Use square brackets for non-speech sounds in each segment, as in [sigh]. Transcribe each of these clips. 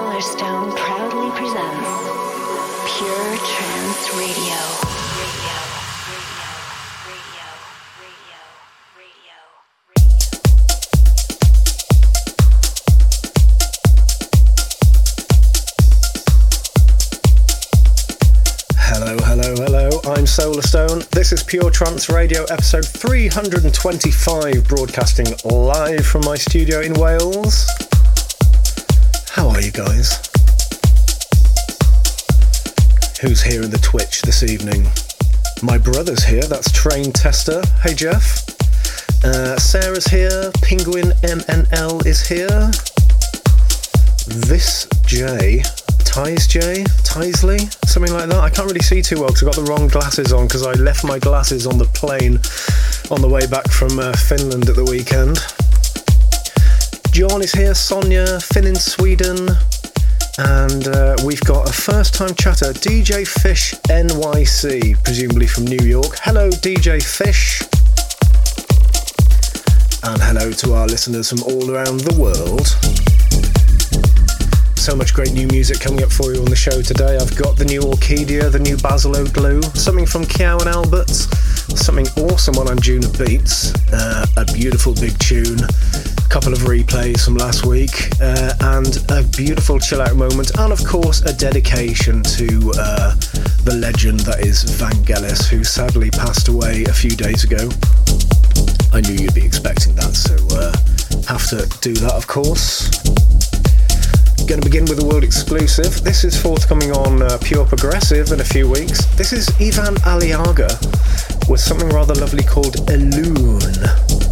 Solarstone proudly presents Pure Trance Radio. Hello, hello, hello. I'm Solarstone. This is Pure Trance Radio, episode 325, broadcasting live from my studio in Wales. How are you guys? Who's here in the Twitch this evening? My brother's here, that's Train Tester. Hey Jeff. Uh, Sarah's here, Penguin MNL is here. This J, Ties J, Tisley, something like that. I can't really see too well because I got the wrong glasses on because I left my glasses on the plane on the way back from uh, Finland at the weekend. John is here, Sonia, Finn in Sweden, and uh, we've got a first time chatter, DJ Fish NYC, presumably from New York. Hello, DJ Fish. And hello to our listeners from all around the world. So much great new music coming up for you on the show today. I've got the new Orkidea, the new Basil O'Glue, something from Kyau and Alberts, something awesome on Anjunabeats, uh, a beautiful big tune, couple of replays from last week, uh, and a beautiful chill out moment, and of course a dedication to uh, the legend that is Vangelis, who sadly passed away a few days ago. I knew you'd be expecting that, so uh, have to do that, of course. Going to begin with a world exclusive. This is forthcoming on uh, Pure Progressive in a few weeks. This is Ivan Aliaga with something rather lovely called Elune.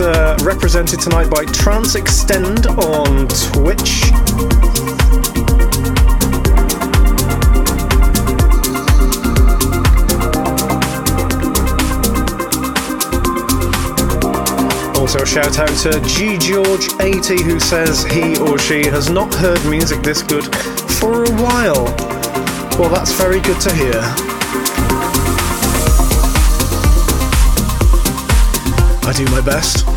Uh, represented tonight by Trance Extend on Twitch. Also, a shout out to G George 80 who says he or she has not heard music this good for a while. Well, that's very good to hear. I do my best. [laughs]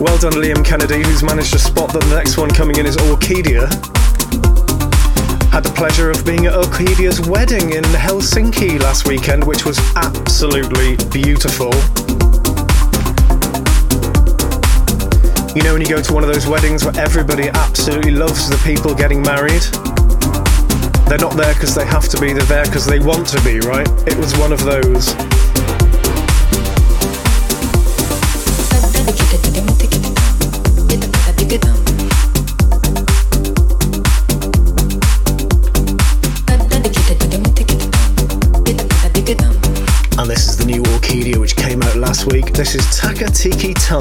well done, Liam Kennedy, who's managed to spot that the next one coming in is Orkidea. had the pleasure of being at Orkidea's wedding in Helsinki last weekend, which was absolutely beautiful. You know, when you go to one of those weddings where everybody absolutely loves the people getting married? They're not there because they have to be, they're there because they want to be, right? It was one of those. And this is the new Orkidea which came last week. This is Takatiki Tum.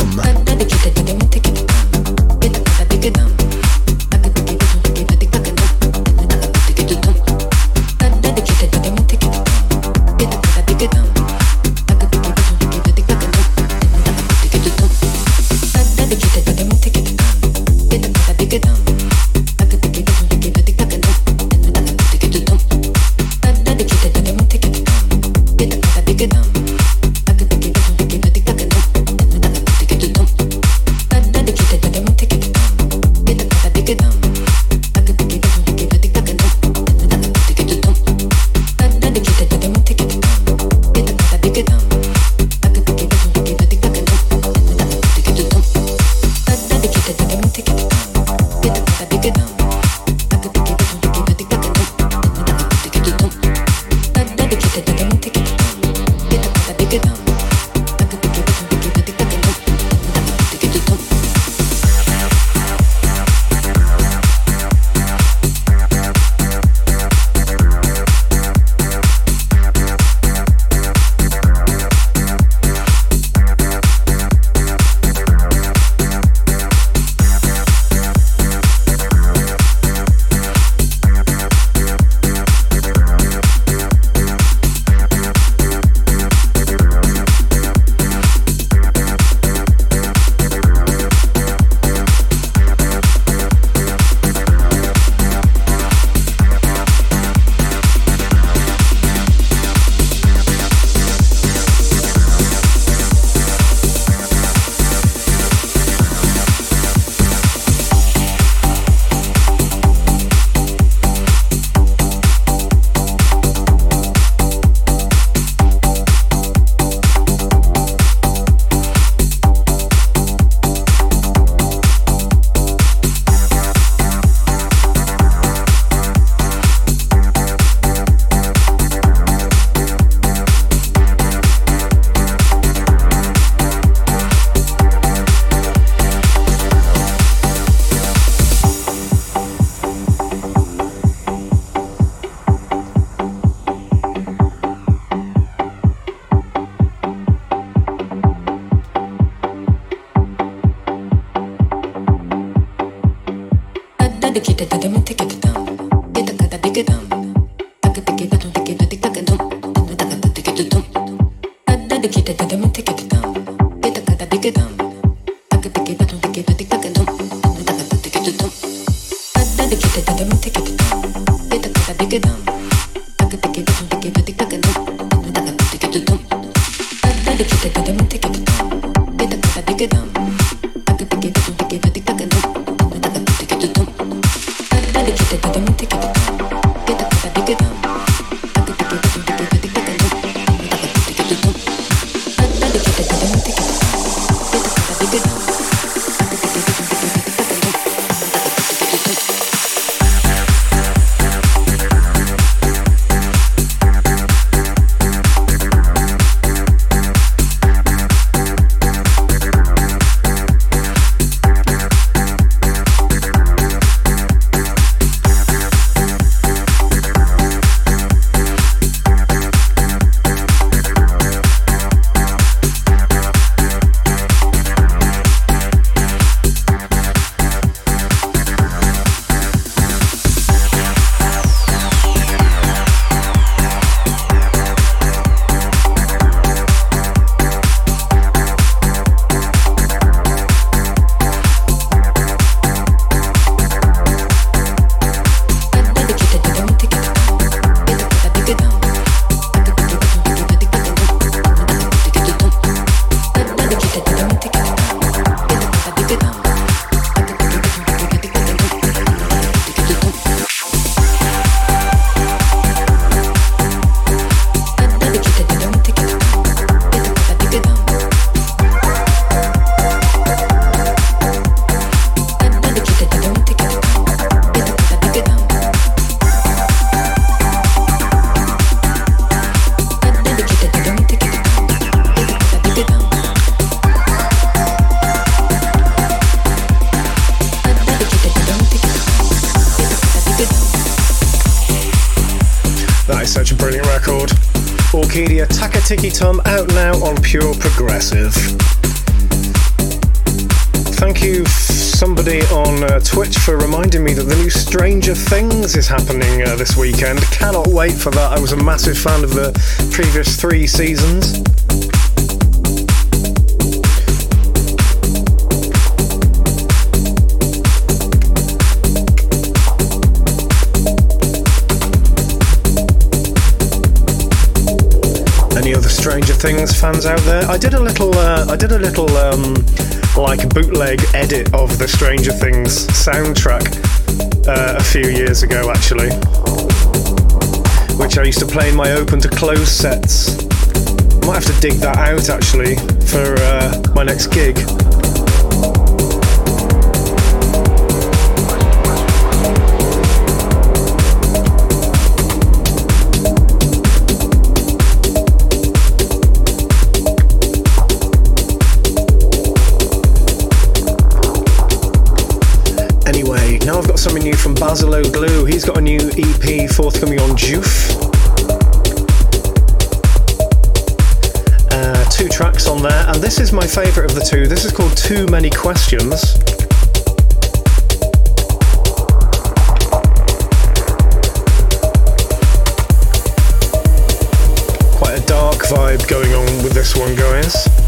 Stranger Things is happening uh, this weekend. Cannot wait for that. I was a massive fan of the previous three seasons. Any other Stranger Things fans out there? I did a little, uh, I did a little, um, like bootleg edit of the Stranger Things soundtrack uh, a few years ago, actually, which I used to play in my open to close sets. I might have to dig that out actually for uh, my next gig. From Basil O'Glue. He's got a new EP forthcoming on Joof. Uh, two tracks on there, and this is my favourite of the two. This is called Too Many Questions. Quite a dark vibe going on with this one, guys.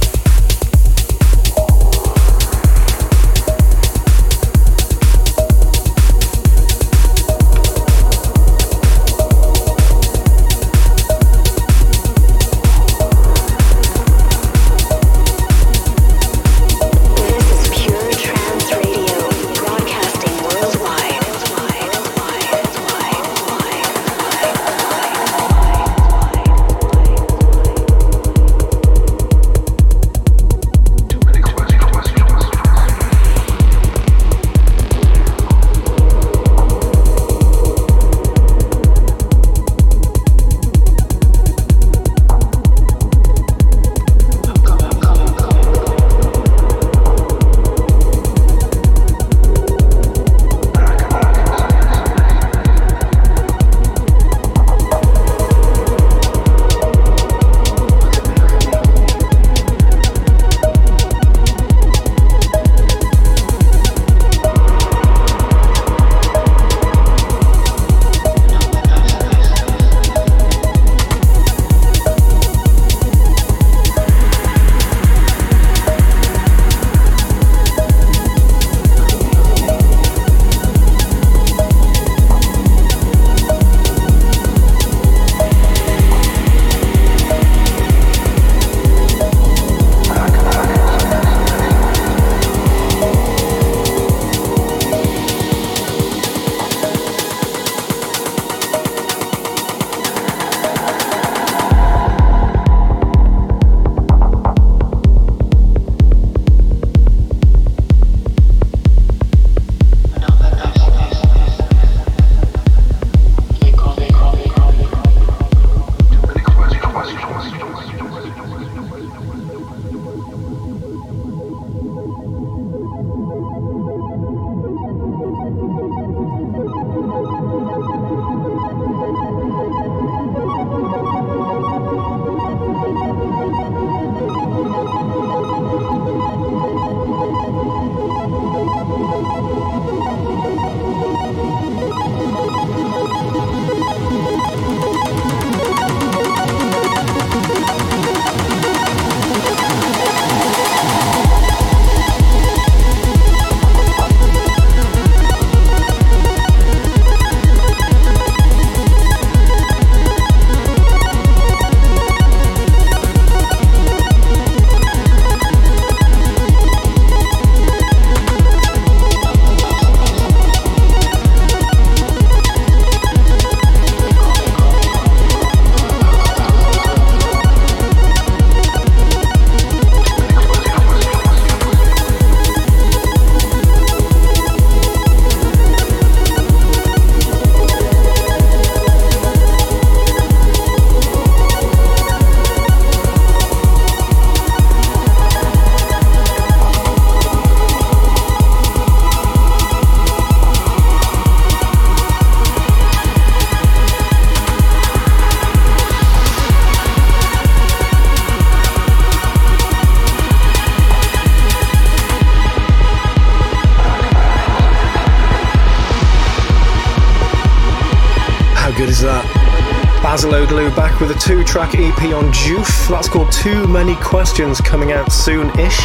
Track EP on Joof. That's called Too Many Questions, coming out soon ish.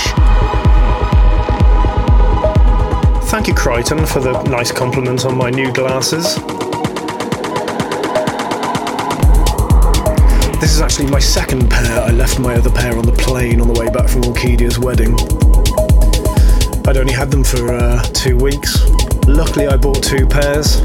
Thank you, Crichton, for the nice compliment on my new glasses. This is actually my second pair. I left my other pair on the plane on the way back from Orkidea's wedding. I'd only had them for uh, two weeks. Luckily, I bought two pairs.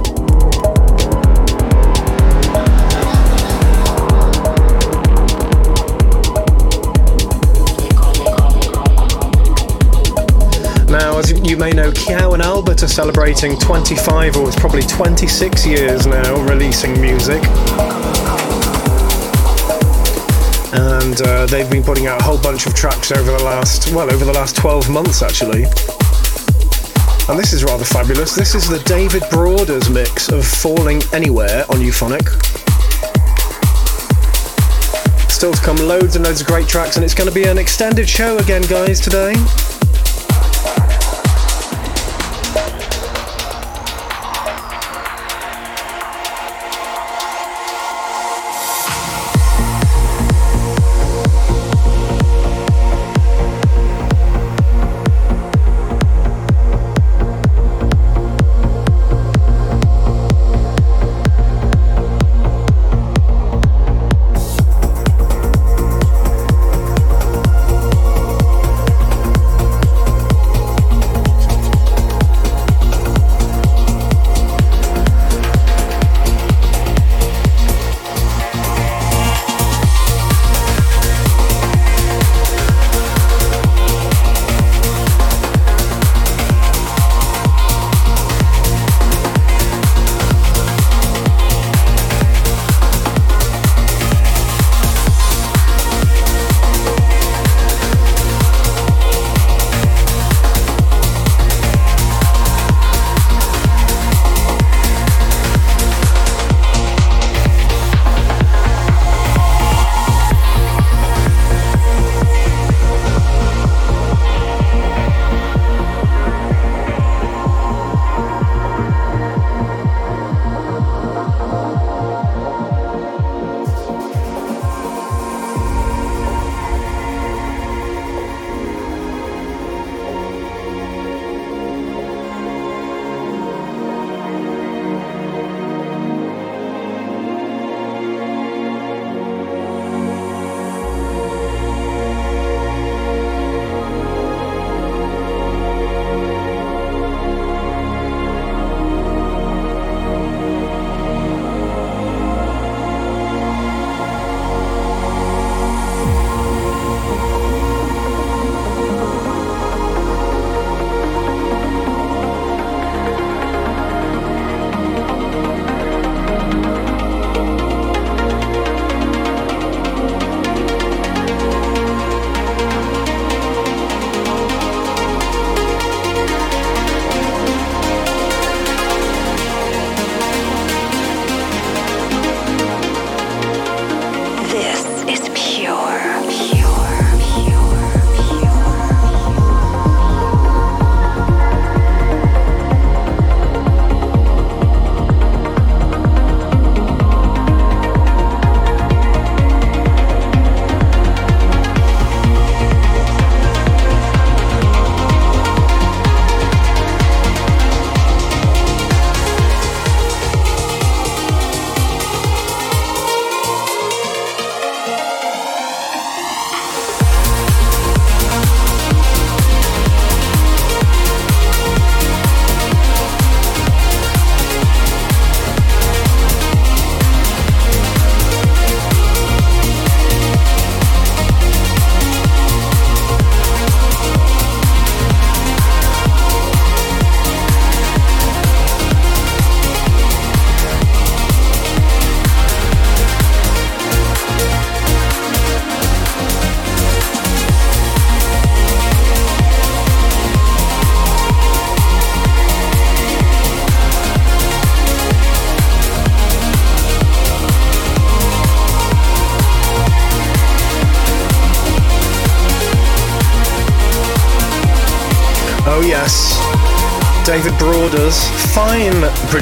You may know, Kyau and Albert are celebrating 25 or it's probably 26 years now releasing music. And uh, they've been putting out a whole bunch of tracks over the last, well, over the last 12 months actually. And this is rather fabulous. This is the David Broaders mix of Falling Anywhere on Euphonic. Still to come, loads and loads of great tracks, and it's going to be an extended show again, guys, today.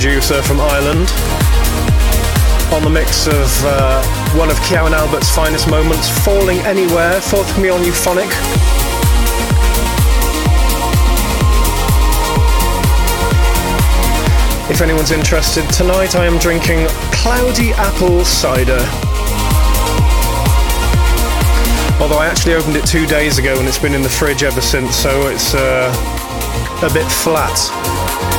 Producer from Ireland. on the mix of uh, one of Kyau and Albert's finest moments, Falling Anywhere, forthcoming on Euphonic. If anyone's interested, tonight I am drinking cloudy apple cider. Although I actually opened it two days ago and it's been in the fridge ever since, so it's uh, a bit flat.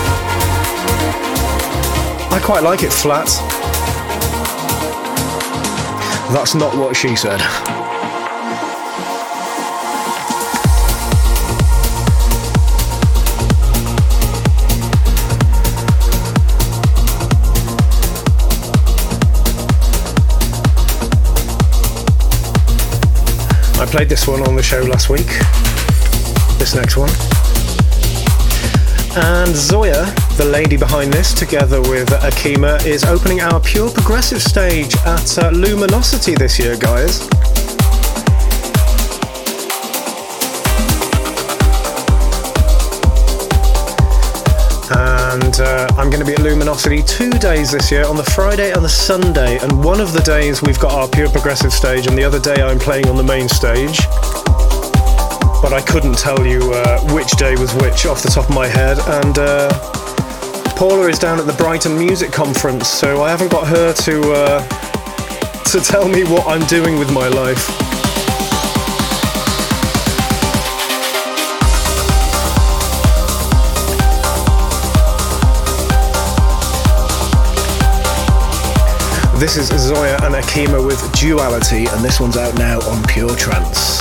I quite like it flat. That's not what she said. I played this one on the show last week. This next one. And Zoya, the lady behind this, together with Akima, is opening our pure progressive stage at uh, Luminosity this year, guys. And uh, I'm going to be at Luminosity two days this year on the Friday and the Sunday. And one of the days we've got our pure progressive stage, and the other day I'm playing on the main stage but I couldn't tell you uh, which day was which off the top of my head. And uh, Paula is down at the Brighton Music Conference, so I haven't got her to uh, to tell me what I'm doing with my life. This is Zoya and Akima with Duality, and this one's out now on Pure Trance.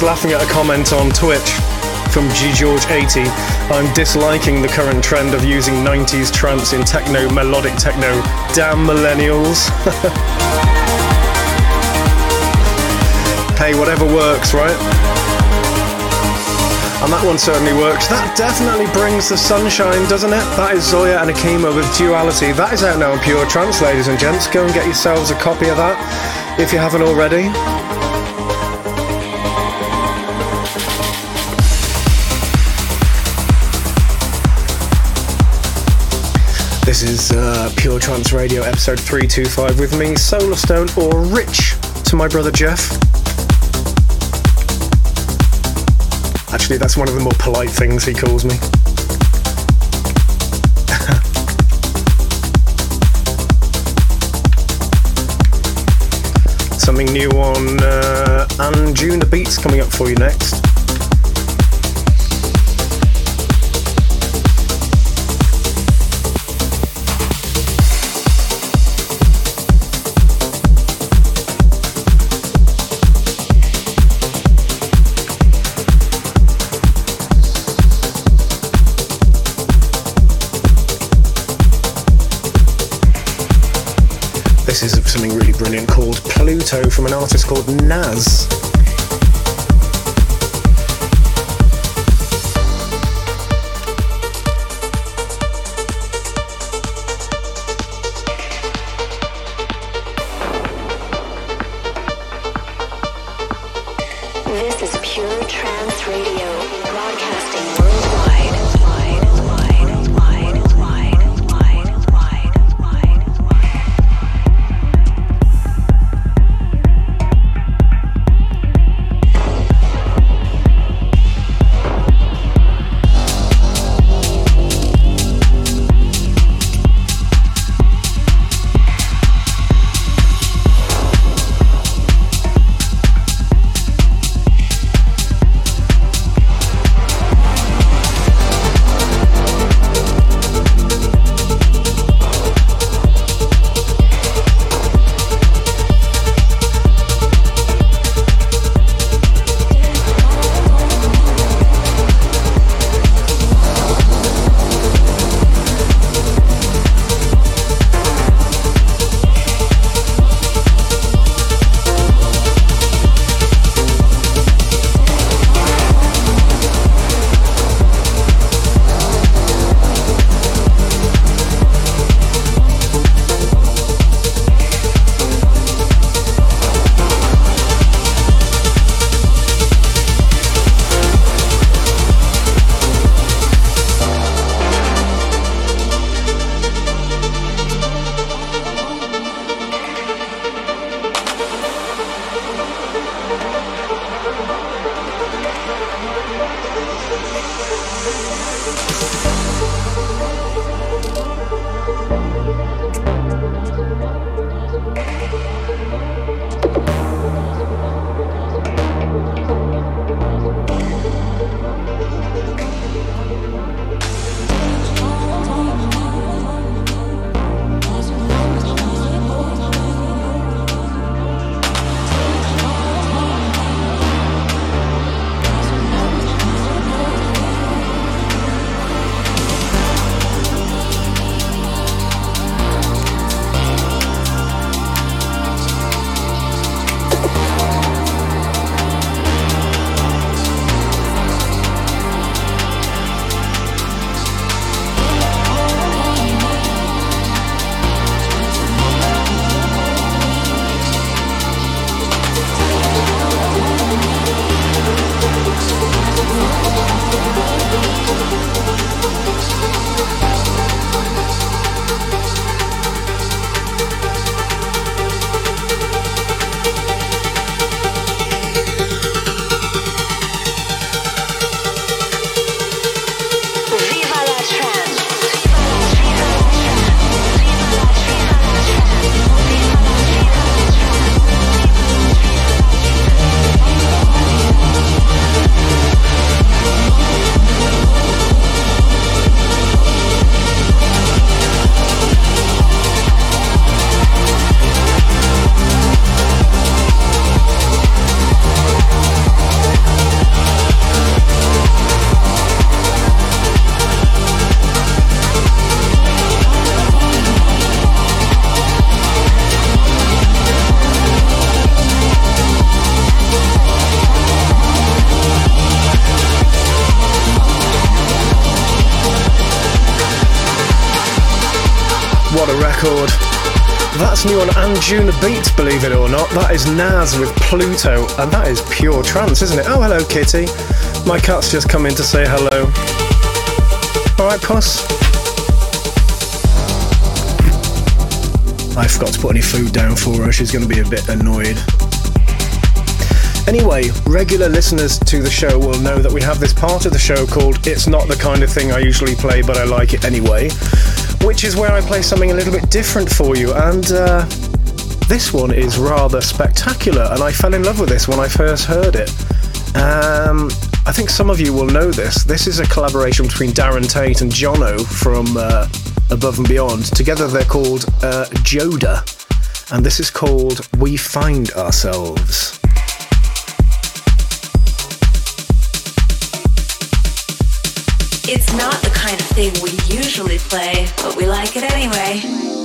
Just laughing at a comment on Twitch from G George 80. I'm disliking the current trend of using 90s trance in techno, melodic techno. Damn millennials. [laughs] hey, whatever works, right? And that one certainly works. That definitely brings the sunshine, doesn't it? That is Zoya and Akima with Duality. That is out now in Pure Trance, ladies and gents. Go and get yourselves a copy of that if you haven't already. This is uh, Pure Trance Radio episode 325 with me, Solarstone, or Rich to my brother Jeff. Actually, that's one of the more polite things he calls me. [laughs] Something new on uh, Anjunabeats coming up for you next. This is something really brilliant called Pluto from an artist called Naz. That's new on Anjunabeats, believe it or not. That is Nas with Pluto, and that is pure trance, isn't it? Oh, hello, Kitty. My cat's just come in to say hello. Alright, Puss? I forgot to put any food down for her. She's going to be a bit annoyed. Anyway, regular listeners to the show will know that we have this part of the show called It's Not the Kind of Thing I Usually Play, but I Like It Anyway, which is where I play something a little bit different for you. And uh, this one is rather spectacular, and I fell in love with this when I first heard it. Um, I think some of you will know this. This is a collaboration between Darren Tate and Jono from uh, Above and Beyond. Together they're called uh, Joda, and this is called We Find Ourselves. It's not thing we usually play, but we like it anyway.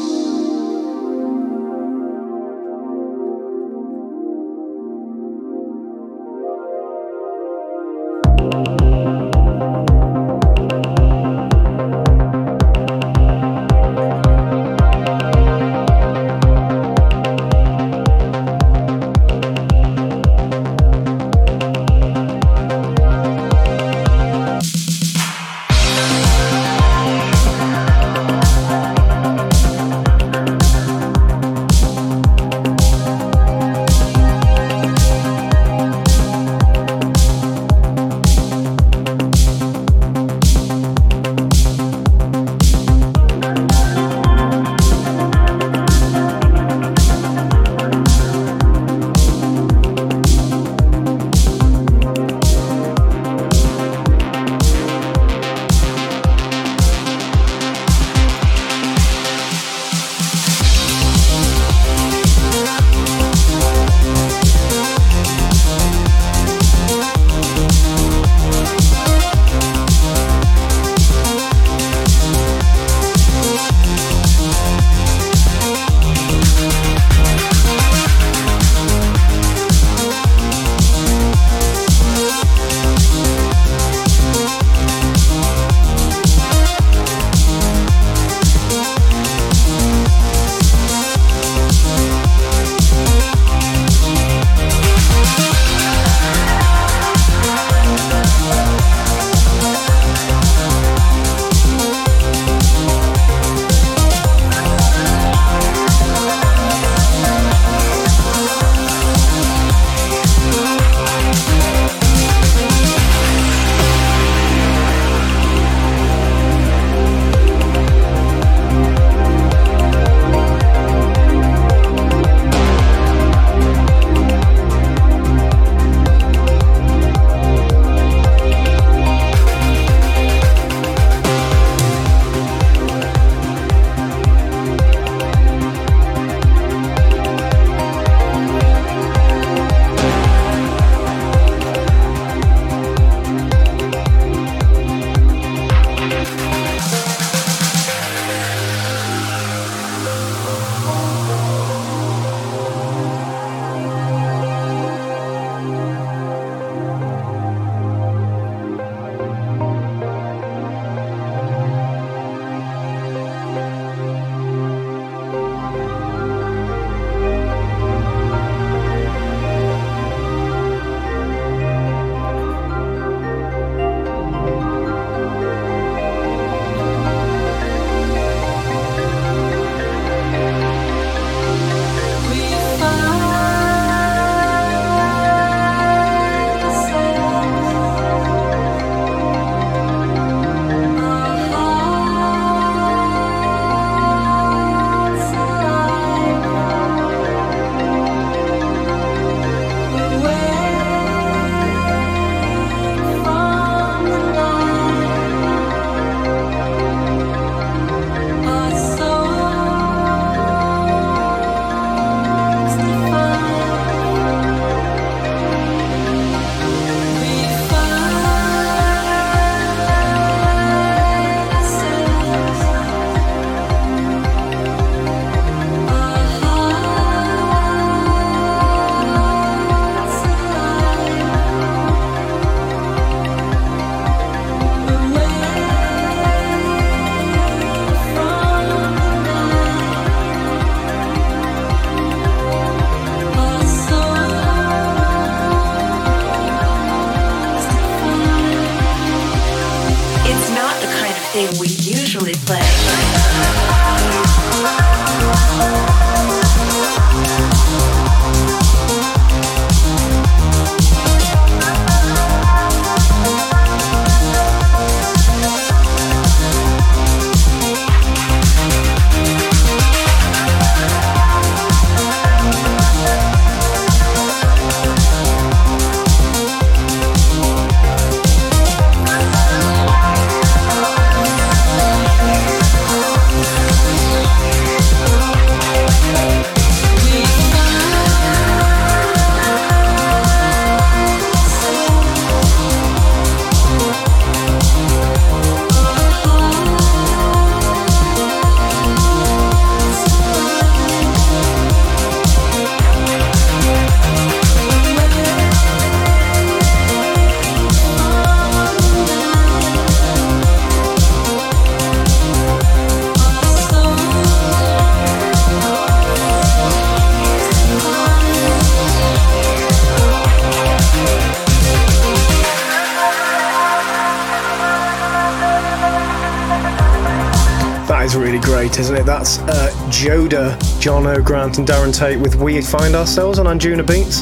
That's uh, Joda, Jono Grant, and Darren Tate with We Find Ourselves on Anjunabeats.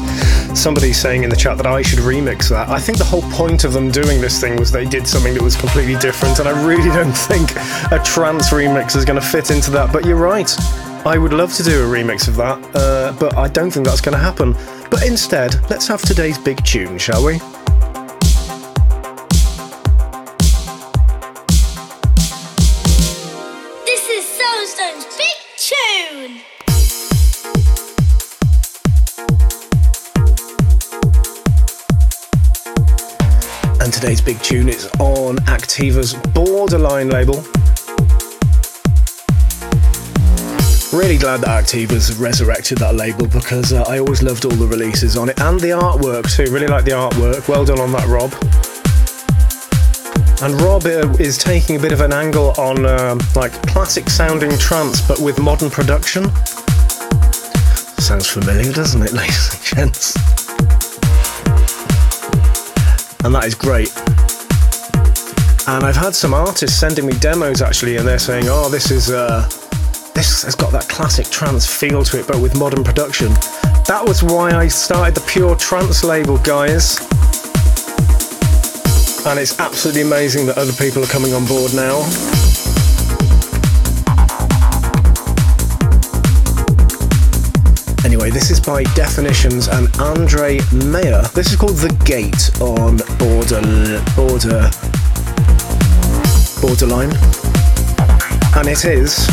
Somebody's saying in the chat that I should remix that. I think the whole point of them doing this thing was they did something that was completely different, and I really [laughs] don't think a trance remix is going to fit into that. But you're right. I would love to do a remix of that, uh, but I don't think that's going to happen. But instead, let's have today's big tune, shall we? Today's big tune is on Activa's Borderline label. Really glad that Activa's resurrected that label because uh, I always loved all the releases on it and the artwork too. Really like the artwork. Well done on that, Rob. And Rob uh, is taking a bit of an angle on uh, like classic sounding trance but with modern production. Sounds familiar, doesn't it, [laughs] ladies and gents? And that is great. And I've had some artists sending me demos actually, and they're saying, "Oh, this is uh, this has got that classic trance feel to it, but with modern production." That was why I started the Pure Trance label, guys. And it's absolutely amazing that other people are coming on board now. Anyway, this is by Definitions and Andre Mayer. This is called The Gate on Border Border Borderline. And it is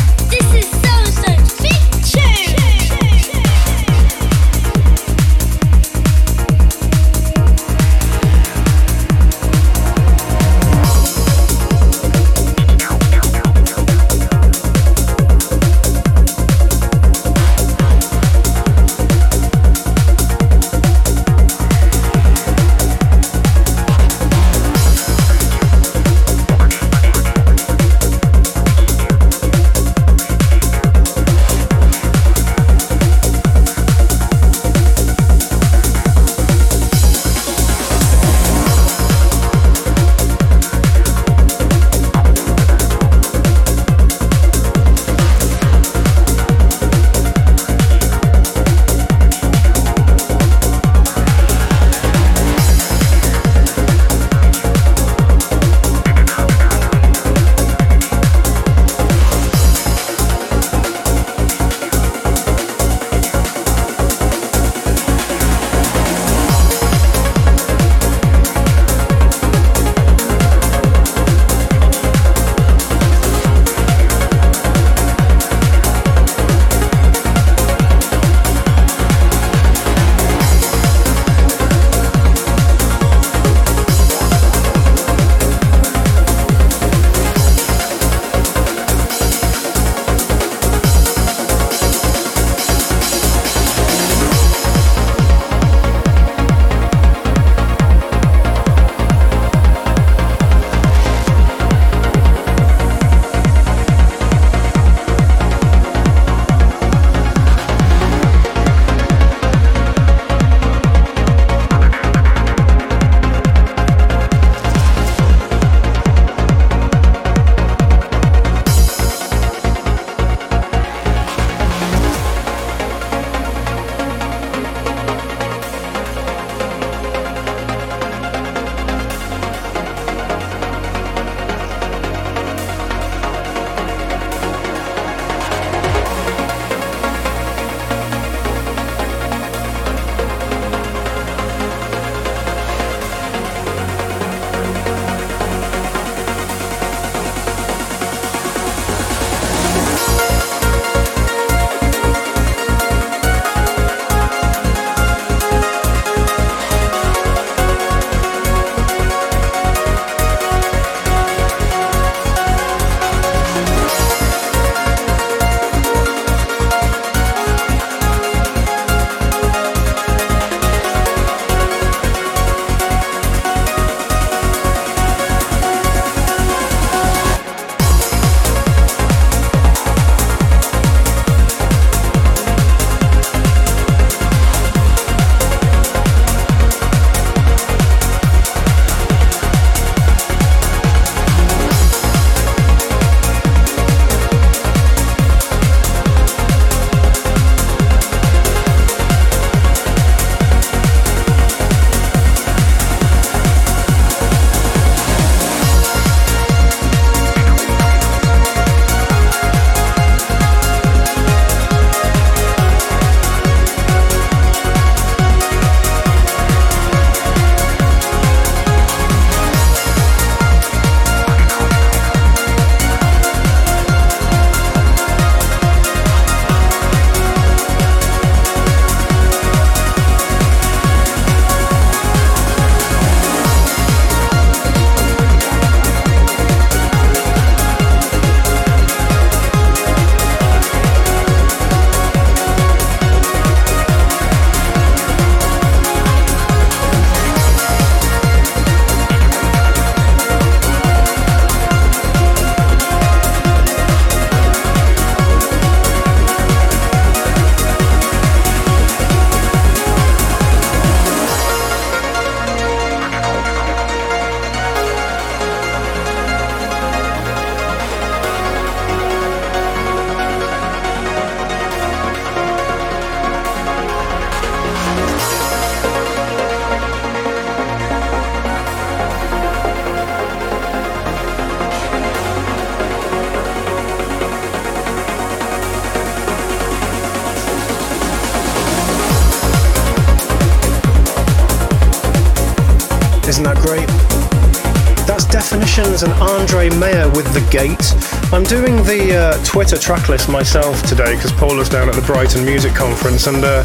doing the uh, Twitter tracklist myself today because Paula's down at the Brighton Music Conference and uh,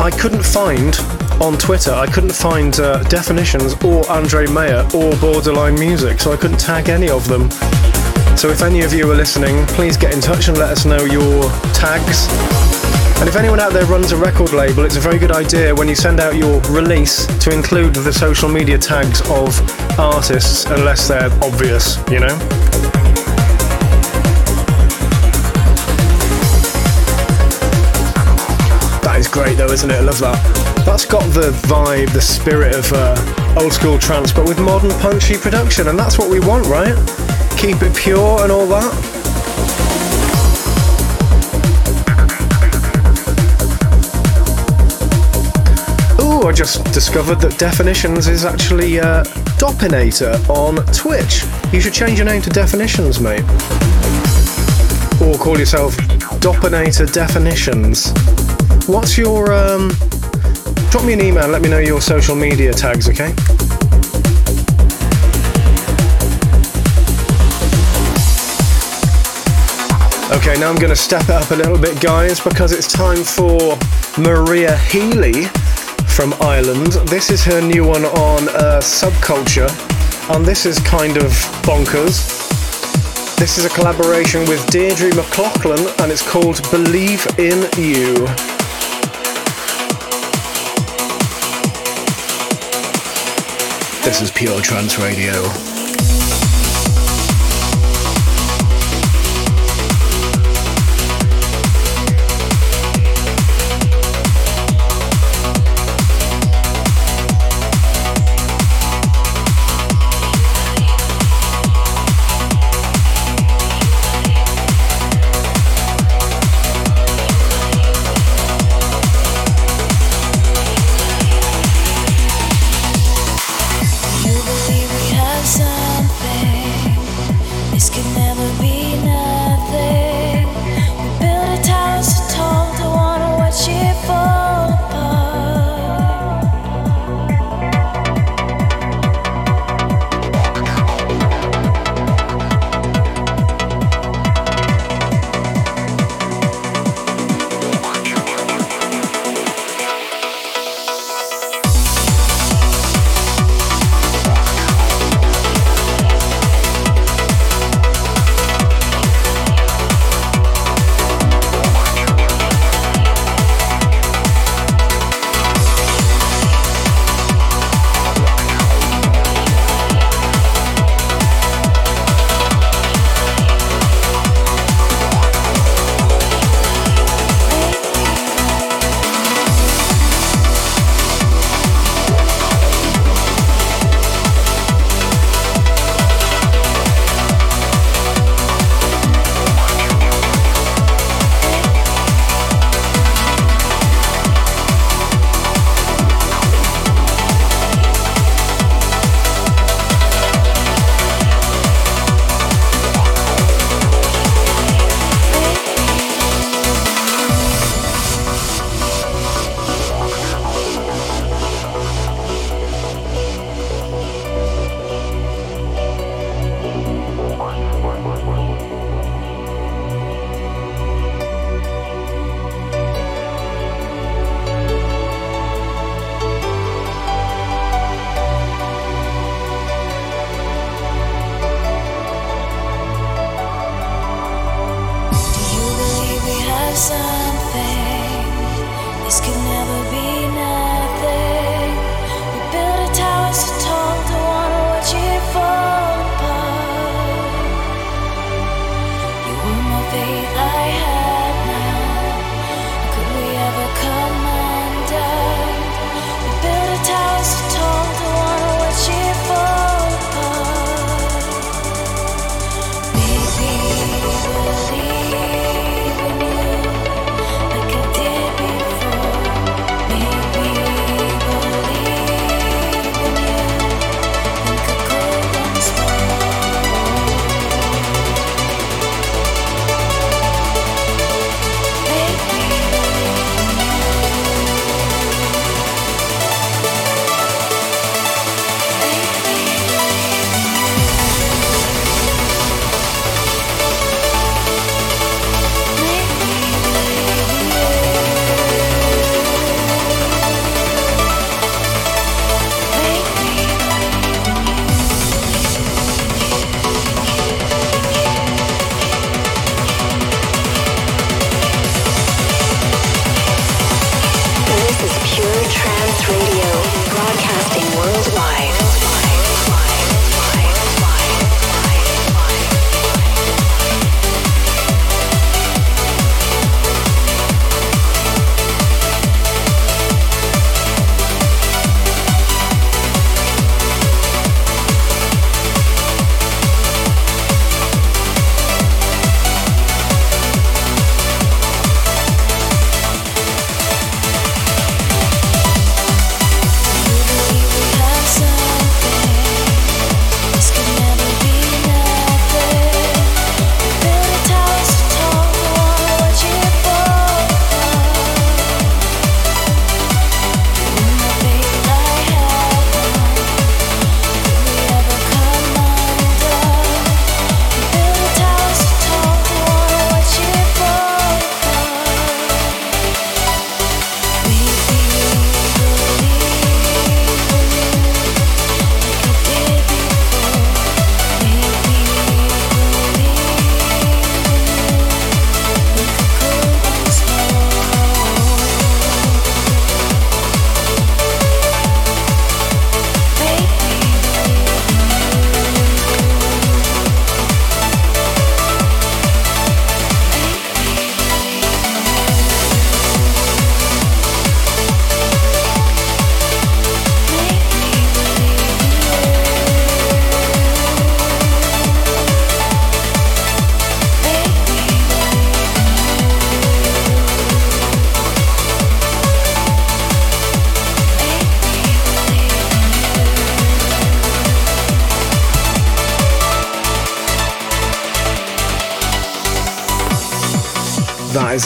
I couldn't find on Twitter, I couldn't find uh, Definitions or Andre Mayer or Borderline Music, so I couldn't tag any of them. So if any of you are listening, please get in touch and let us know your tags. And if anyone out there runs a record label, it's a very good idea when you send out your release to include the social media tags of artists, unless they're obvious, you know? Great though, isn't it? I love that. That's got the vibe, the spirit of uh, old school trance, but with modern punchy production, and that's what we want, right? Keep it pure and all that. I just discovered that Definitions is actually uh, Dopinator on Twitch. You should change your name to Definitions, mate. Or call yourself Dopinator Definitions. What's your. Um, drop me an email let me know your social media tags, okay? Okay, now I'm going to step it up a little bit, guys, because it's time for Maria Healy from Ireland. This is her new one on uh, Subculture, and this is kind of bonkers. This is a collaboration with Deirdre McLaughlin, and it's called Believe in You. This is Pure Trance Radio.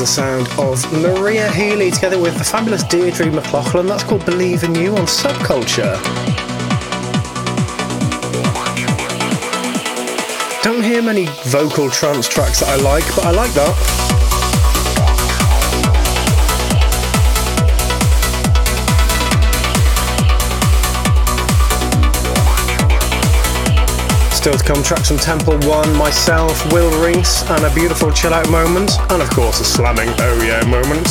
The sound of Maria Healy together with the fabulous Deirdre McLaughlin. That's called Believe in You on Subculture. Don't hear many vocal trance tracks that I like, but I like that. Still to come tracks from Temple One, myself, Will Reese, and a beautiful chill out moment, and of course a slamming oh yeah moment.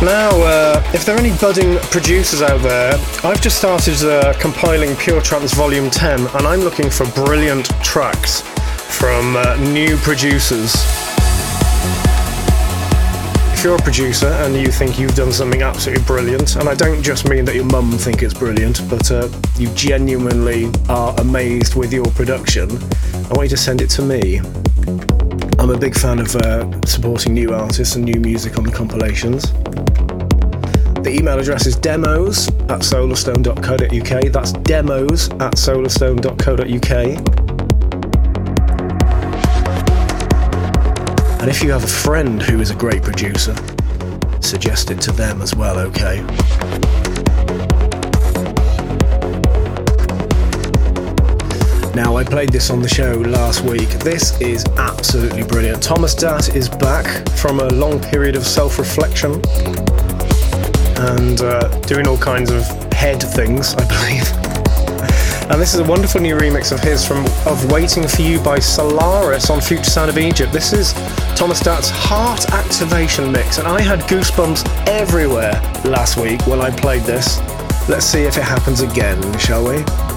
Now, uh, if there are any budding producers out there, I've just started uh, compiling Pure Trance Volume 10, and I'm looking for brilliant tracks from uh, new producers if you're a producer and you think you've done something absolutely brilliant, and I don't just mean that your mum think it's brilliant, but uh, you genuinely are amazed with your production, I want you to send it to me. I'm a big fan of uh, supporting new artists and new music on the compilations. The email address is demos at solarstone.co.uk. That's demos at solarstone.co.uk. And if you have a friend who is a great producer, suggest it to them as well, okay? Now, I played this on the show last week. This is absolutely brilliant. Thomas Datt is back from a long period of self reflection and uh, doing all kinds of head things, I believe. And this is a wonderful new remix of his from of Waiting for You by Solaris on Future Sound of Egypt. This is Thomas Datt's Heart Activation Mix, and I had goosebumps everywhere last week when I played this. Let's see if it happens again, shall we?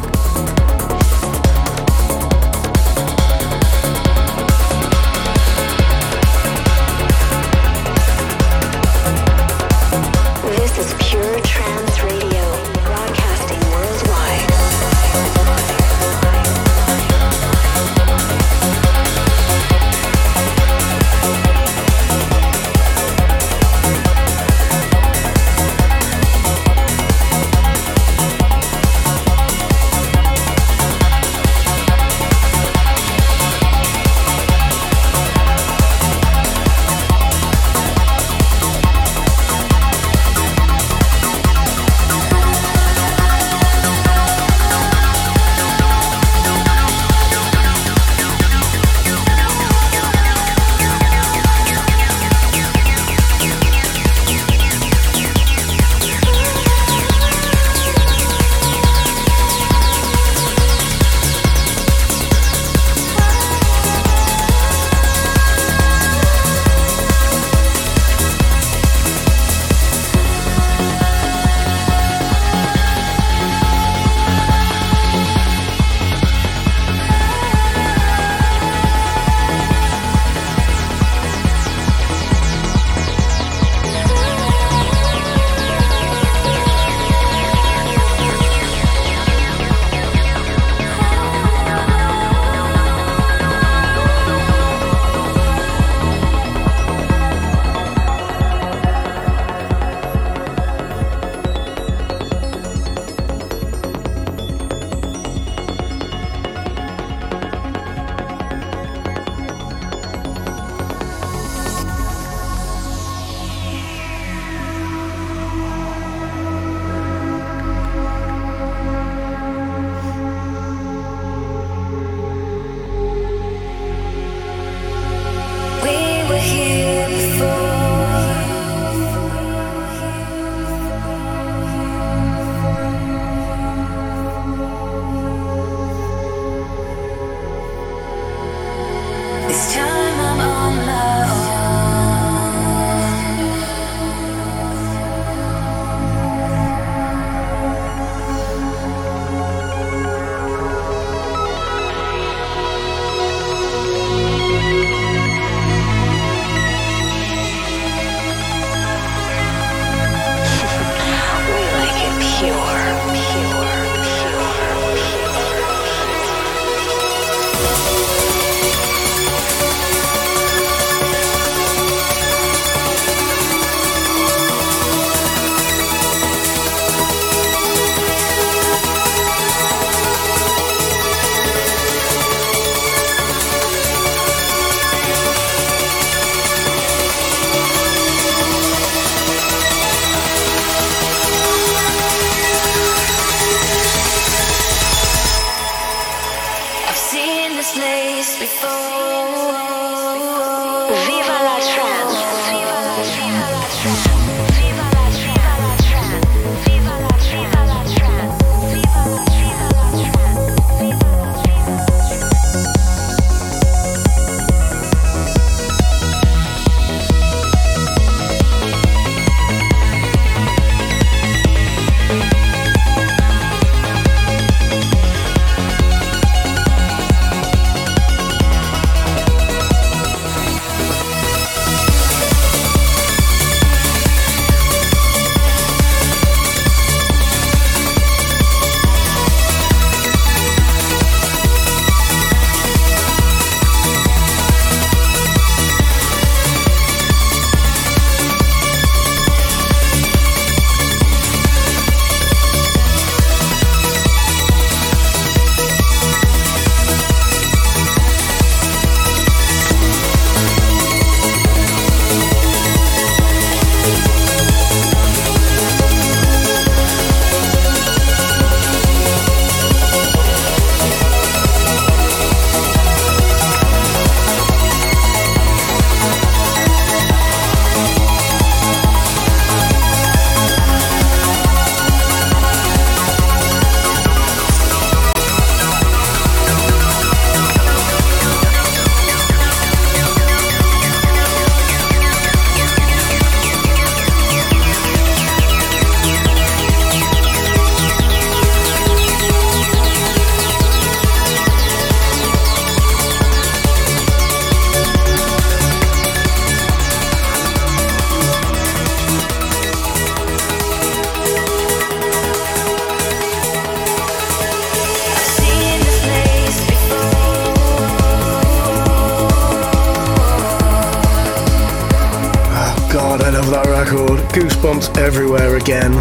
Goosebumps everywhere again.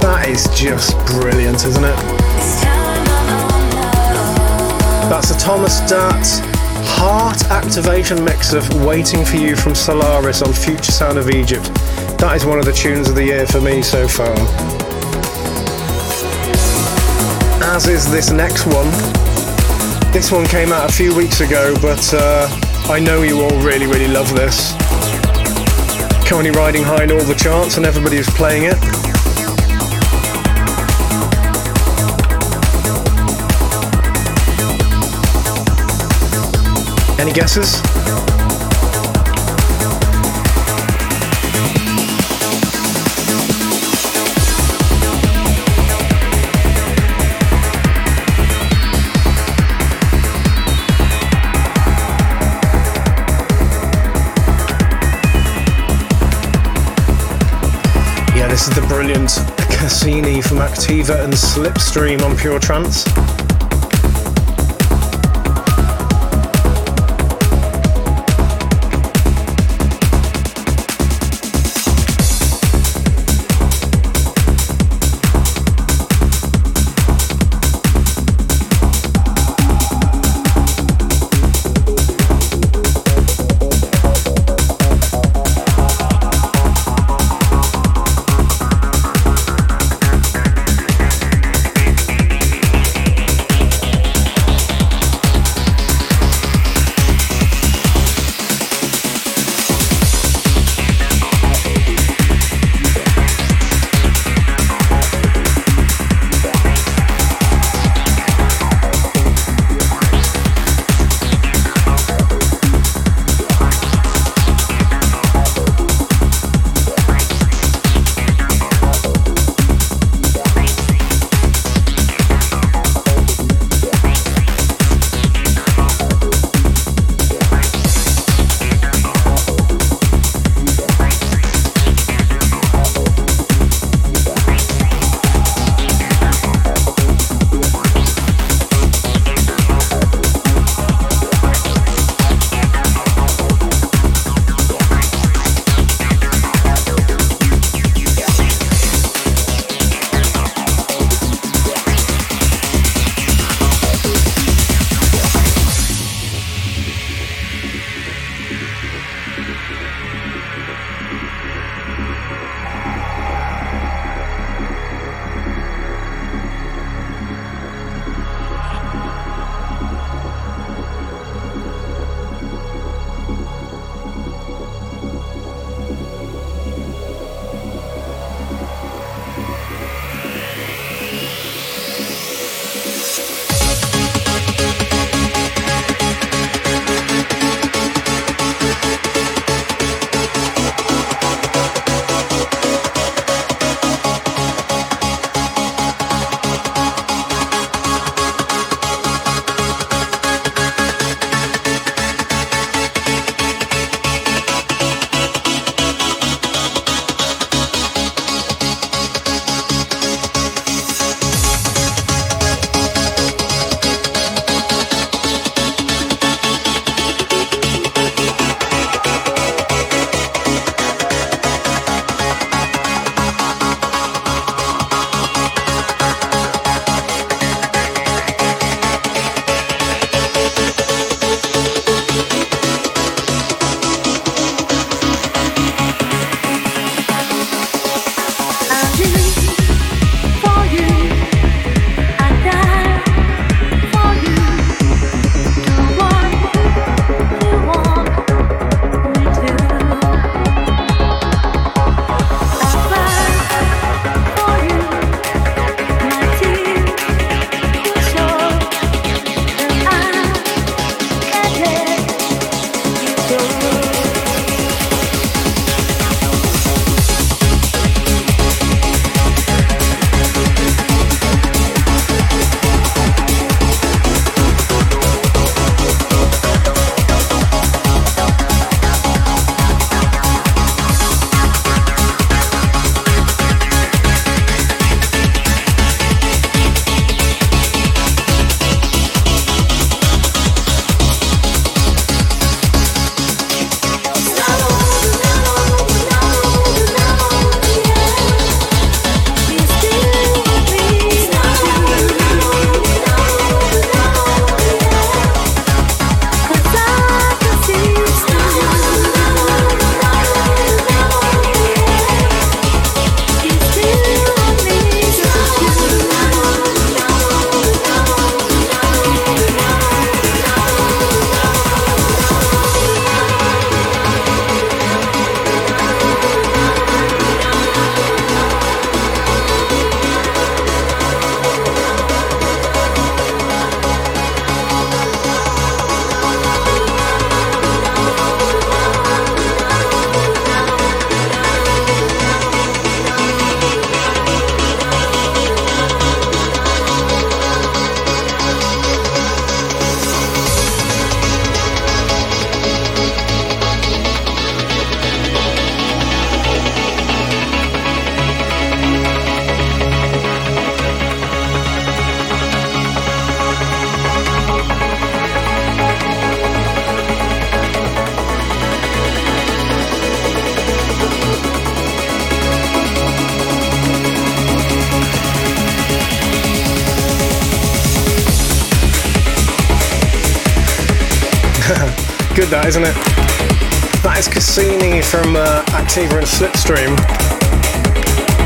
That is just brilliant, isn't it? That's a Thomas Datt heart activation mix of Waiting for You from Solaris on Future Sound of Egypt. That is one of the tunes of the year for me so far. As is this next one. This one came out a few weeks ago, but uh, I know you all really, really love this currently riding high in all the charts and everybody is playing it. Any guesses? This is the brilliant Cassini from Activa and Slipstream on Pure Trance. Good, that isn't it? That is Cassini from uh, Activa and Slipstream.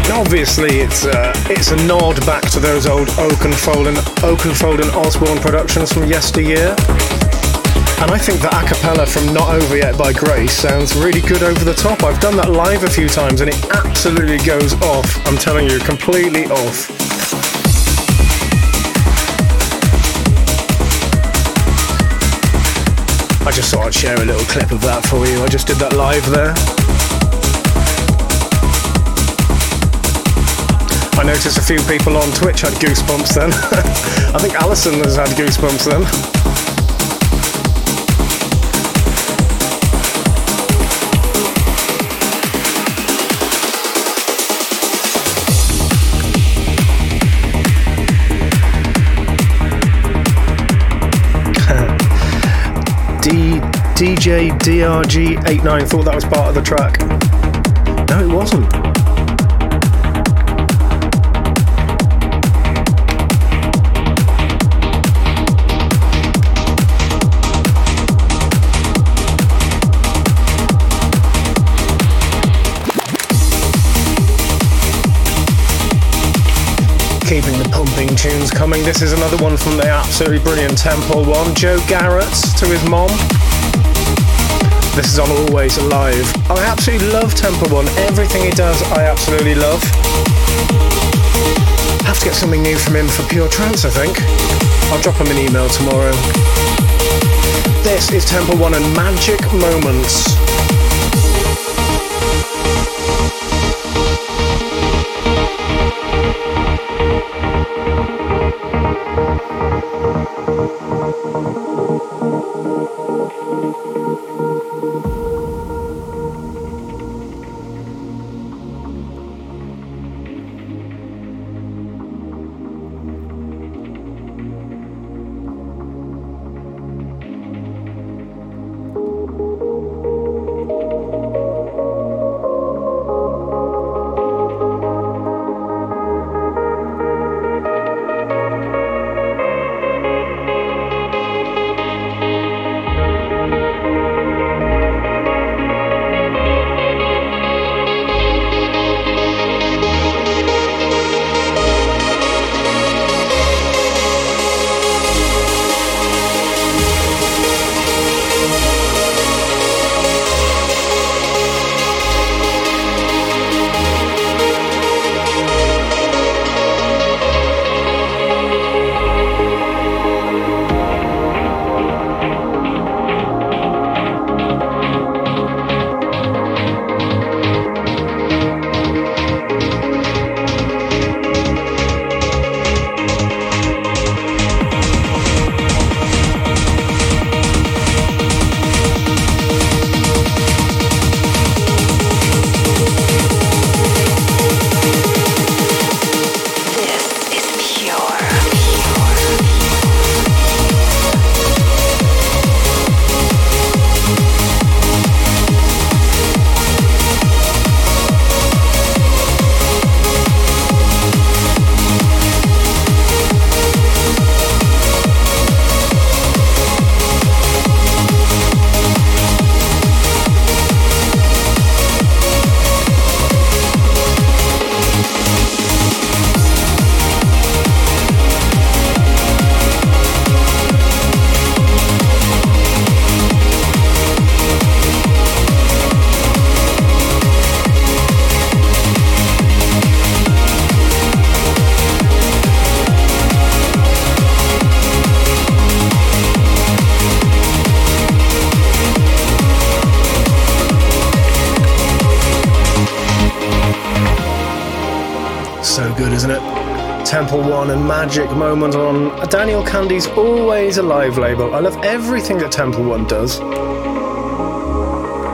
Obviously, it's uh, it's a nod back to those old Oakenfold and Oakenfold and Osborne productions from yesteryear. And I think the a cappella from Not Over Yet by Grace sounds really good over the top. I've done that live a few times and it absolutely goes off. I'm telling you, completely off. I just thought I'd share a little clip of that for you. I just did that live there. I noticed a few people on Twitch had goosebumps then. [laughs] I think Alison has had goosebumps then. DJ DRG89 thought that was part of the track. No, it wasn't. keeping the pumping tunes coming. This is another one from the absolutely brilliant Temple One. Joe Garrett to his mom. This is on Always Alive. I absolutely love Temple One. Everything he does, I absolutely love. Have to get something new from him for Pure Trance, I think. I'll drop him an email tomorrow. This is Temple One and Magic Moments. Moment on Daniel Kandi's Always Alive label. I love everything that Temple One does.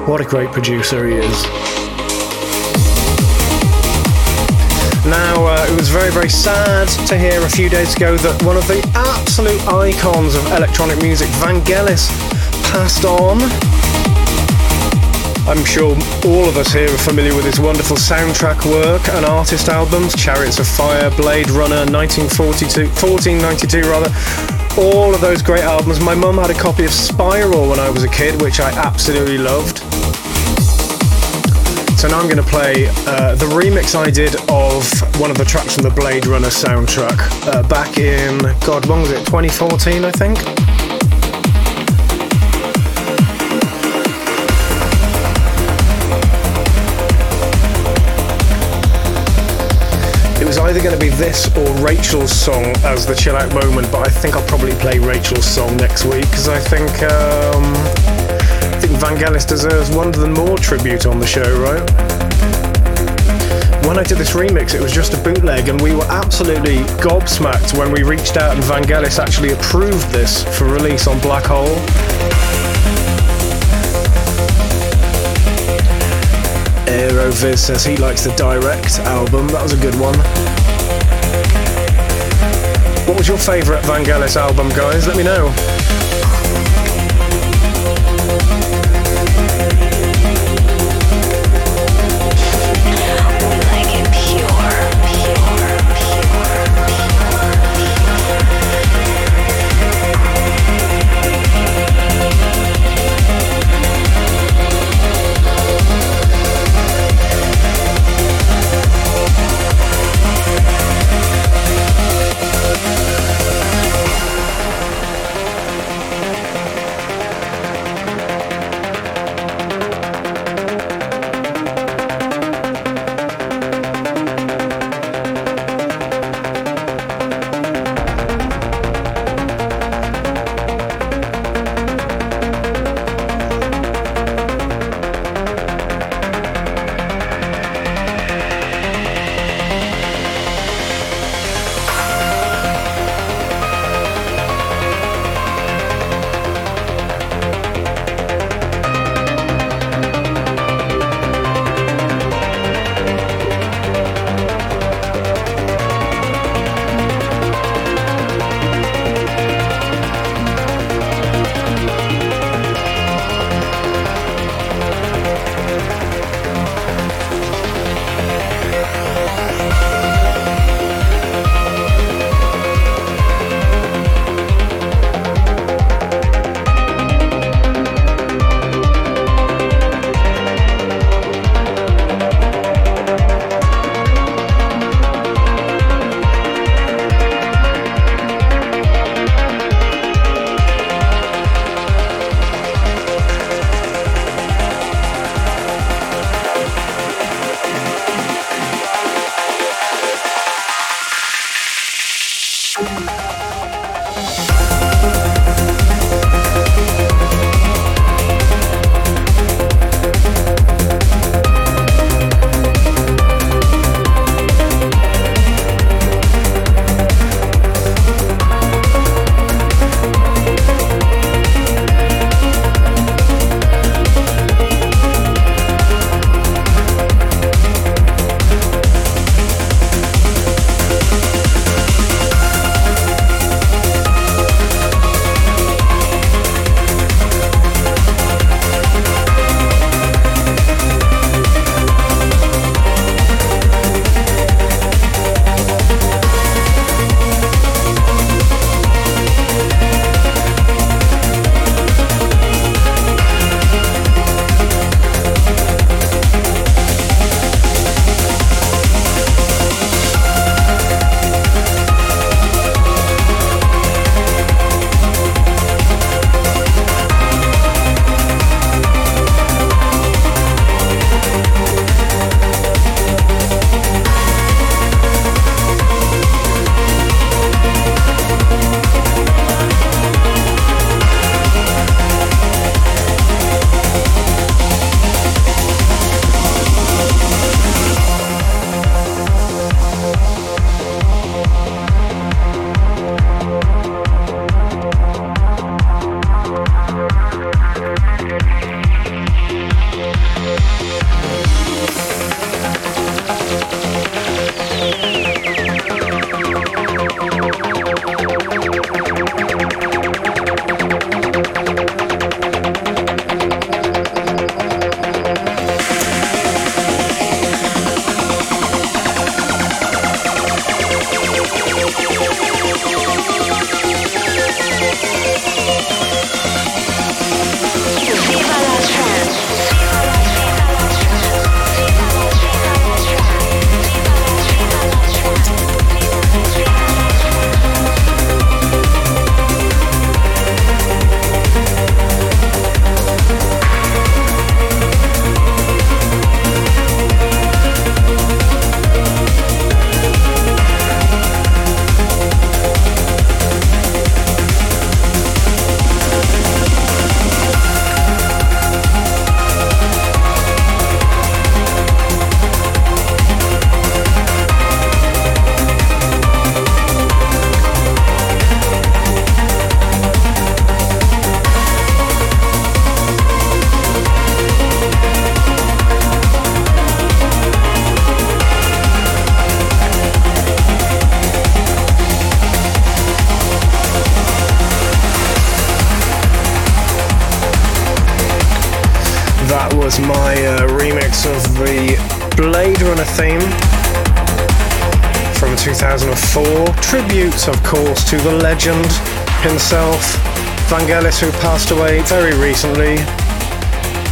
What a great producer he is. Now, uh, it was very, very sad to hear a few days ago that one of the absolute icons of electronic music, Vangelis, passed on. I'm sure all of us here are familiar with his wonderful soundtrack work and artist albums Chariots of Fire, Blade Runner, 1942, 1492 rather, all of those great albums. My mum had a copy of Spiral when I was a kid, which I absolutely loved. So now I'm going to play uh, the remix I did of one of the tracks from the Blade Runner soundtrack uh, back in, God, when was it? 2014, I think. Either going to be this or Rachel's song as the chill out moment, but I think I'll probably play Rachel's song next week because I think. Um, I think Vangelis deserves one the more tribute on the show, right? When I did this remix, it was just a bootleg, and we were absolutely gobsmacked when we reached out and Vangelis actually approved this for release on Black Hole. Aeroviz says he likes the direct album. That was a good one. What was your favourite Vangelis album, guys? Let me know. Vangelis, who passed away very recently.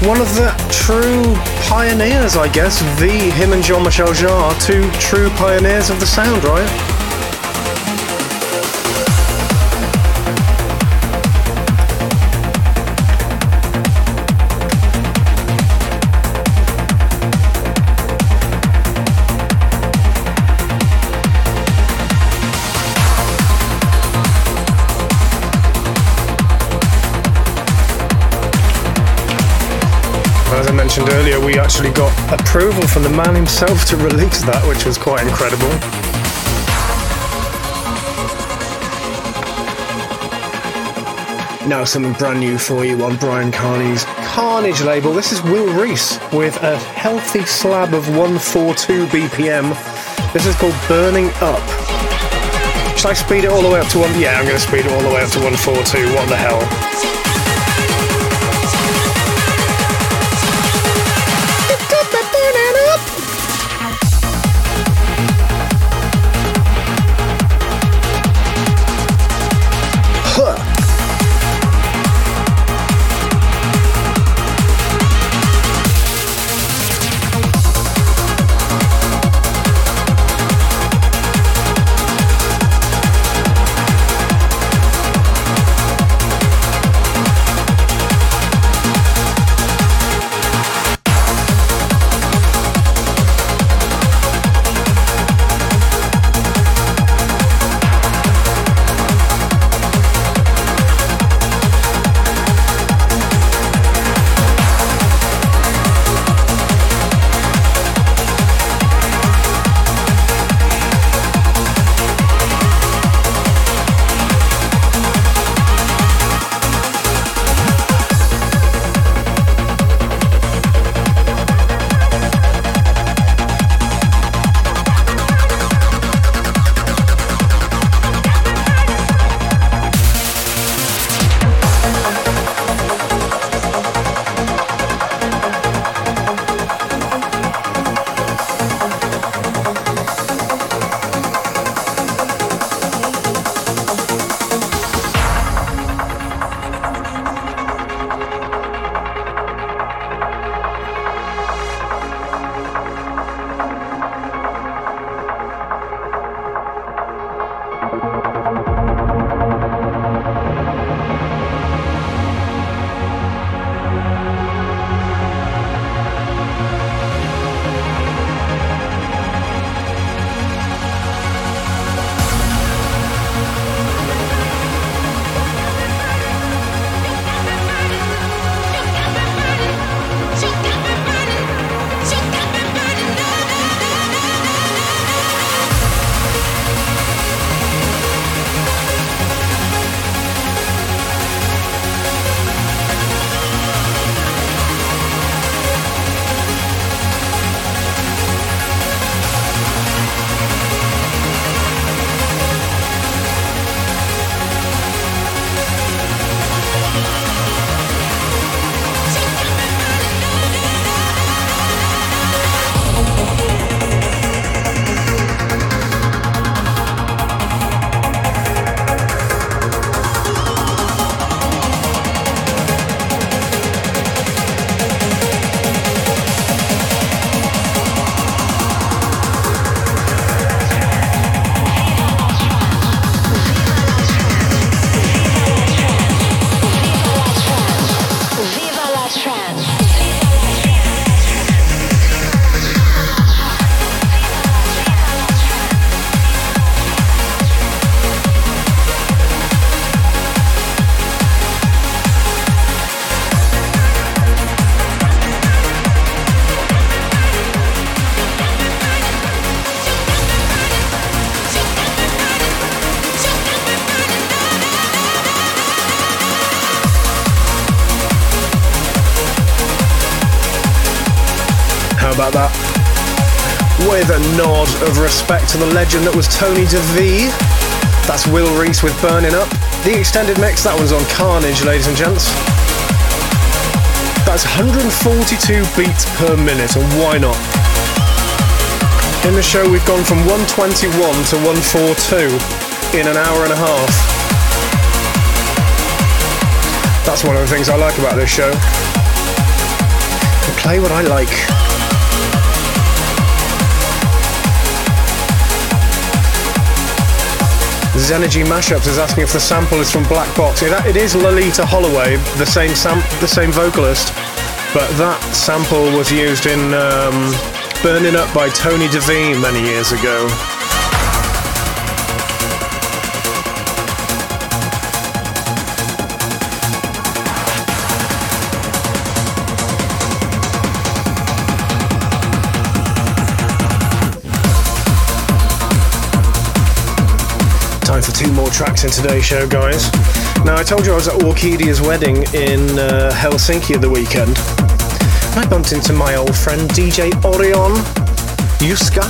One of the true pioneers, I guess. The him and Jean Michel Jarre, two true pioneers of the sound, right? We actually got approval from the man himself to release that, which was quite incredible. Now, something brand new for you on Bryan Kearney's Kearnage label. This is Will Reese with a healthy slab of 142 BPM. This is called Burning Up. Should I speed it all the way up to one? Yeah, I'm going to speed it all the way up to 142. What the hell? Of respect to the legend that was Tony De Vit. That's Will Reese with Burning Up. The extended mix, that one's on Kearnage, ladies and gents. That's 142 beats per minute, and why not? In the show, we've gone from 121 to 142 in an hour and a half. That's one of the things I like about this show. I play what I like. Zenergy Mashups is asking if the sample is from Black Box. it is Loleatta Holloway, the same sam- the same vocalist, but that sample was used in um, "Burning Up" by Tony De Vit many years ago. For two more tracks in today's show, guys. Now, I told you I was at Orkidea's wedding in uh, Helsinki the weekend. I bumped into my old friend DJ Orion Yuska.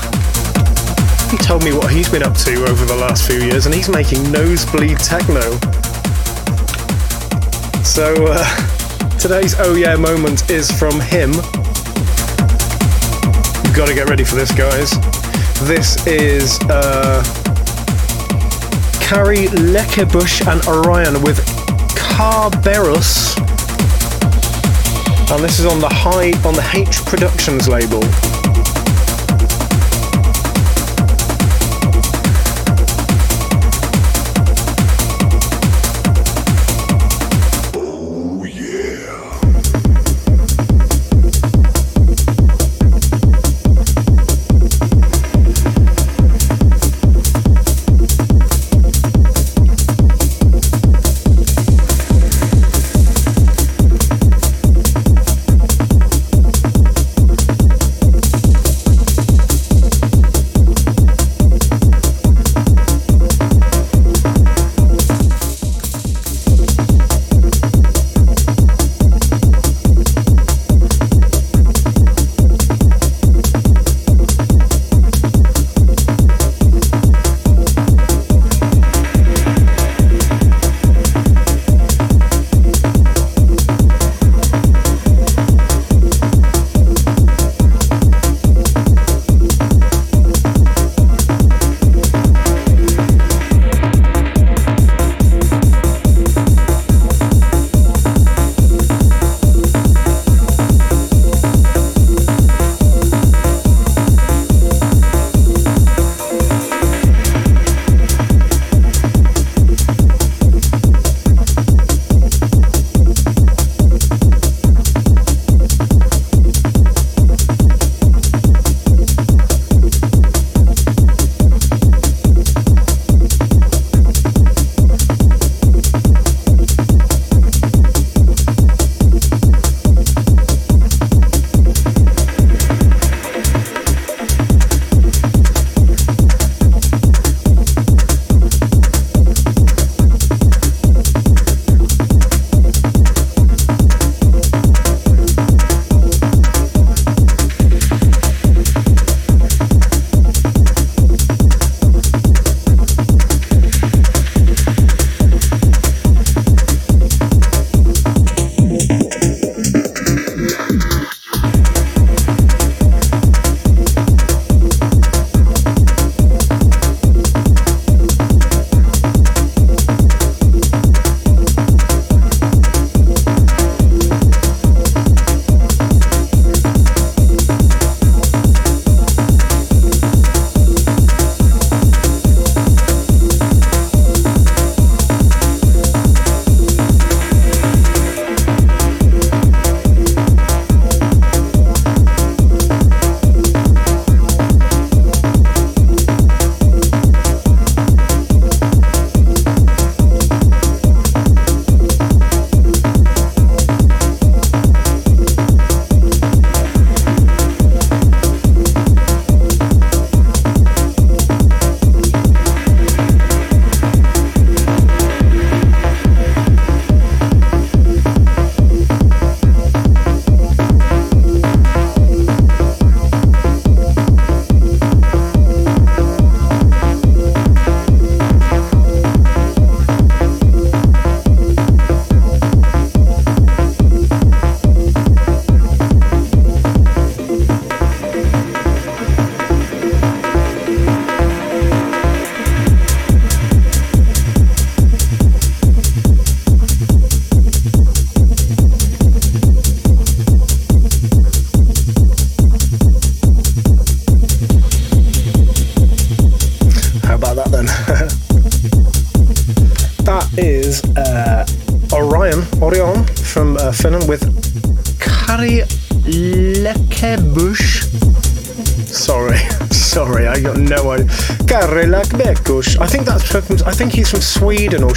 He told me what he's been up to over the last few years, and he's making nosebleed techno. So, uh, [laughs] today's Oh Yeah moment is from him. You've got to get ready for this, guys. This is. Uh, Cari Lekebusch and Orion with Kerberos. And this is on the high on the H Productions label.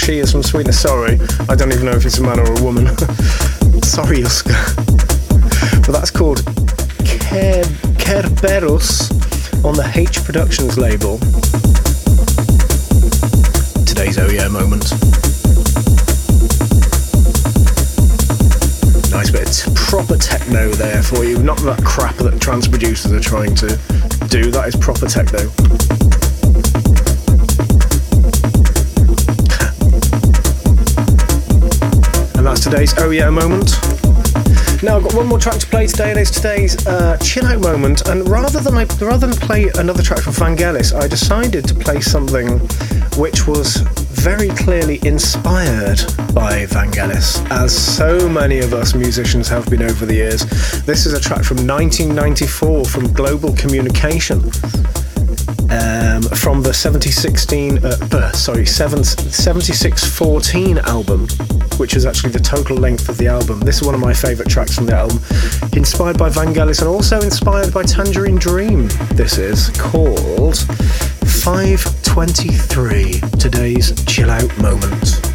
She is from Sweden. Sorry, I don't even know if he's a man or a woman. [laughs] sorry, Oscar. But that's called Ker- Kerberos on the H Productions label. Today's Yeah moment. Nice bit of proper techno there for you, not that crap that trans producers are trying to Oh moment. Now I've got one more track to play today, and it's today's uh, chill out moment. And rather than I, rather than play another track from Vangelis, I decided to play something which was very clearly inspired by Vangelis, as so many of us musicians have been over the years. This is a track from 1994 from Global Communication. Um, from the 7016, uh, sorry, 7, 7614 album, which is actually the total length of the album. This is one of my favourite tracks from the album. Inspired by Vangelis and also inspired by Tangerine Dream. This is called 523, today's chill out moment.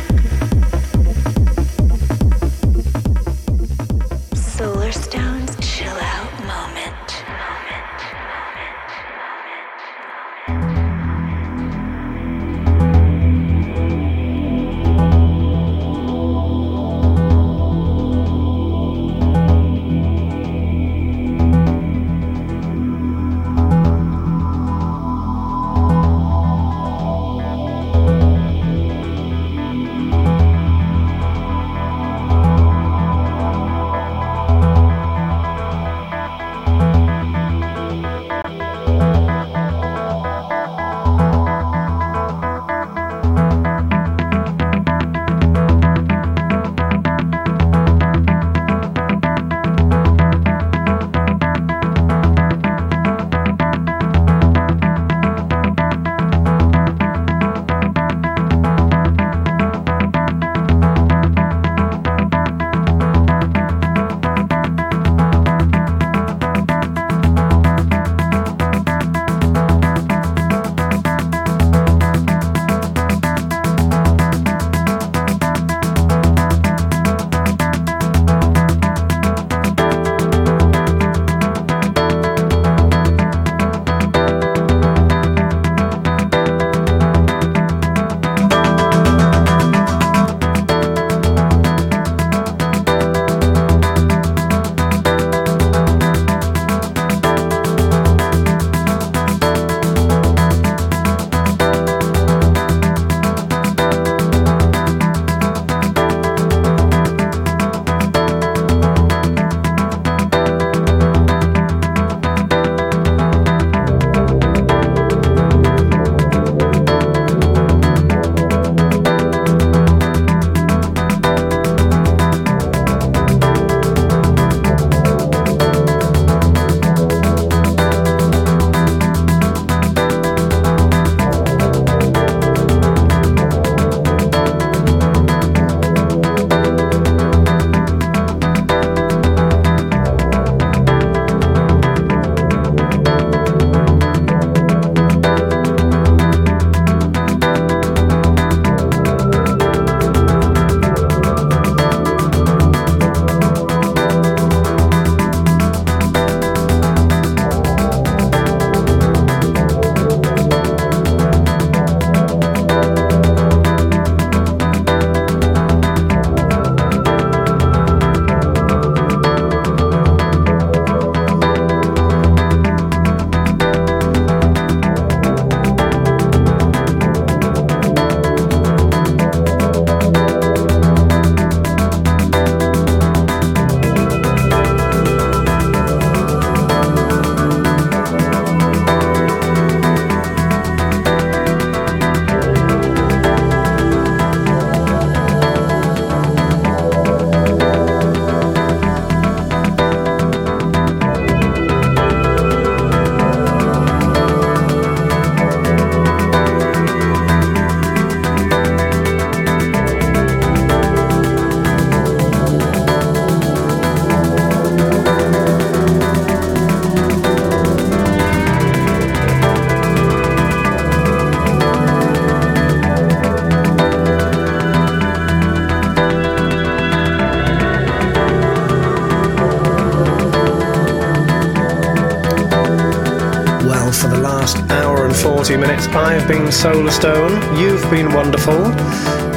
40 minutes. I've been Solarstone. You've been wonderful.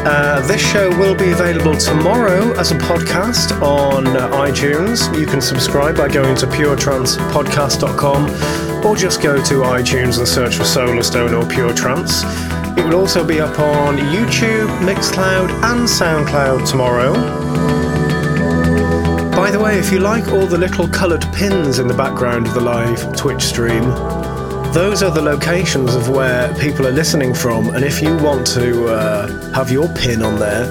Uh, this show will be available tomorrow as a podcast on iTunes. You can subscribe by going to puretrancepodcast.com or just go to iTunes and search for Solarstone or Pure Trance. It will also be up on YouTube, Mixcloud, and Soundcloud tomorrow. By the way, if you like all the little coloured pins in the background of the live Twitch stream, those are the locations of where people are listening from. And if you want to uh, have your pin on there,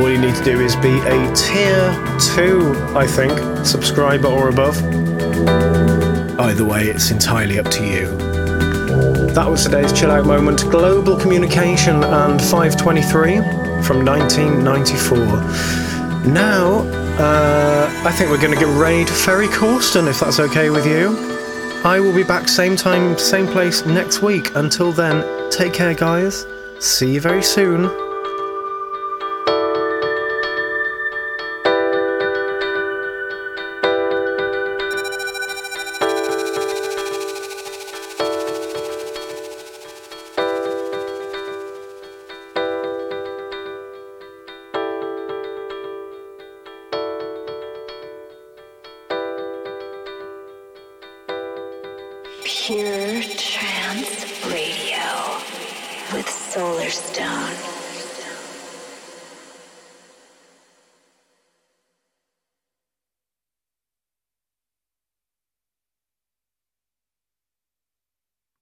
all you need to do is be a tier 2, I think, subscriber or above. Either way, it's entirely up to you. That was today's chill out moment. Global Communication and 523 from 1994. Now, uh, I think we're going to get Raid Ferry Corsten, if that's okay with you. I will be back same time, same place next week. Until then, take care, guys. See you very soon.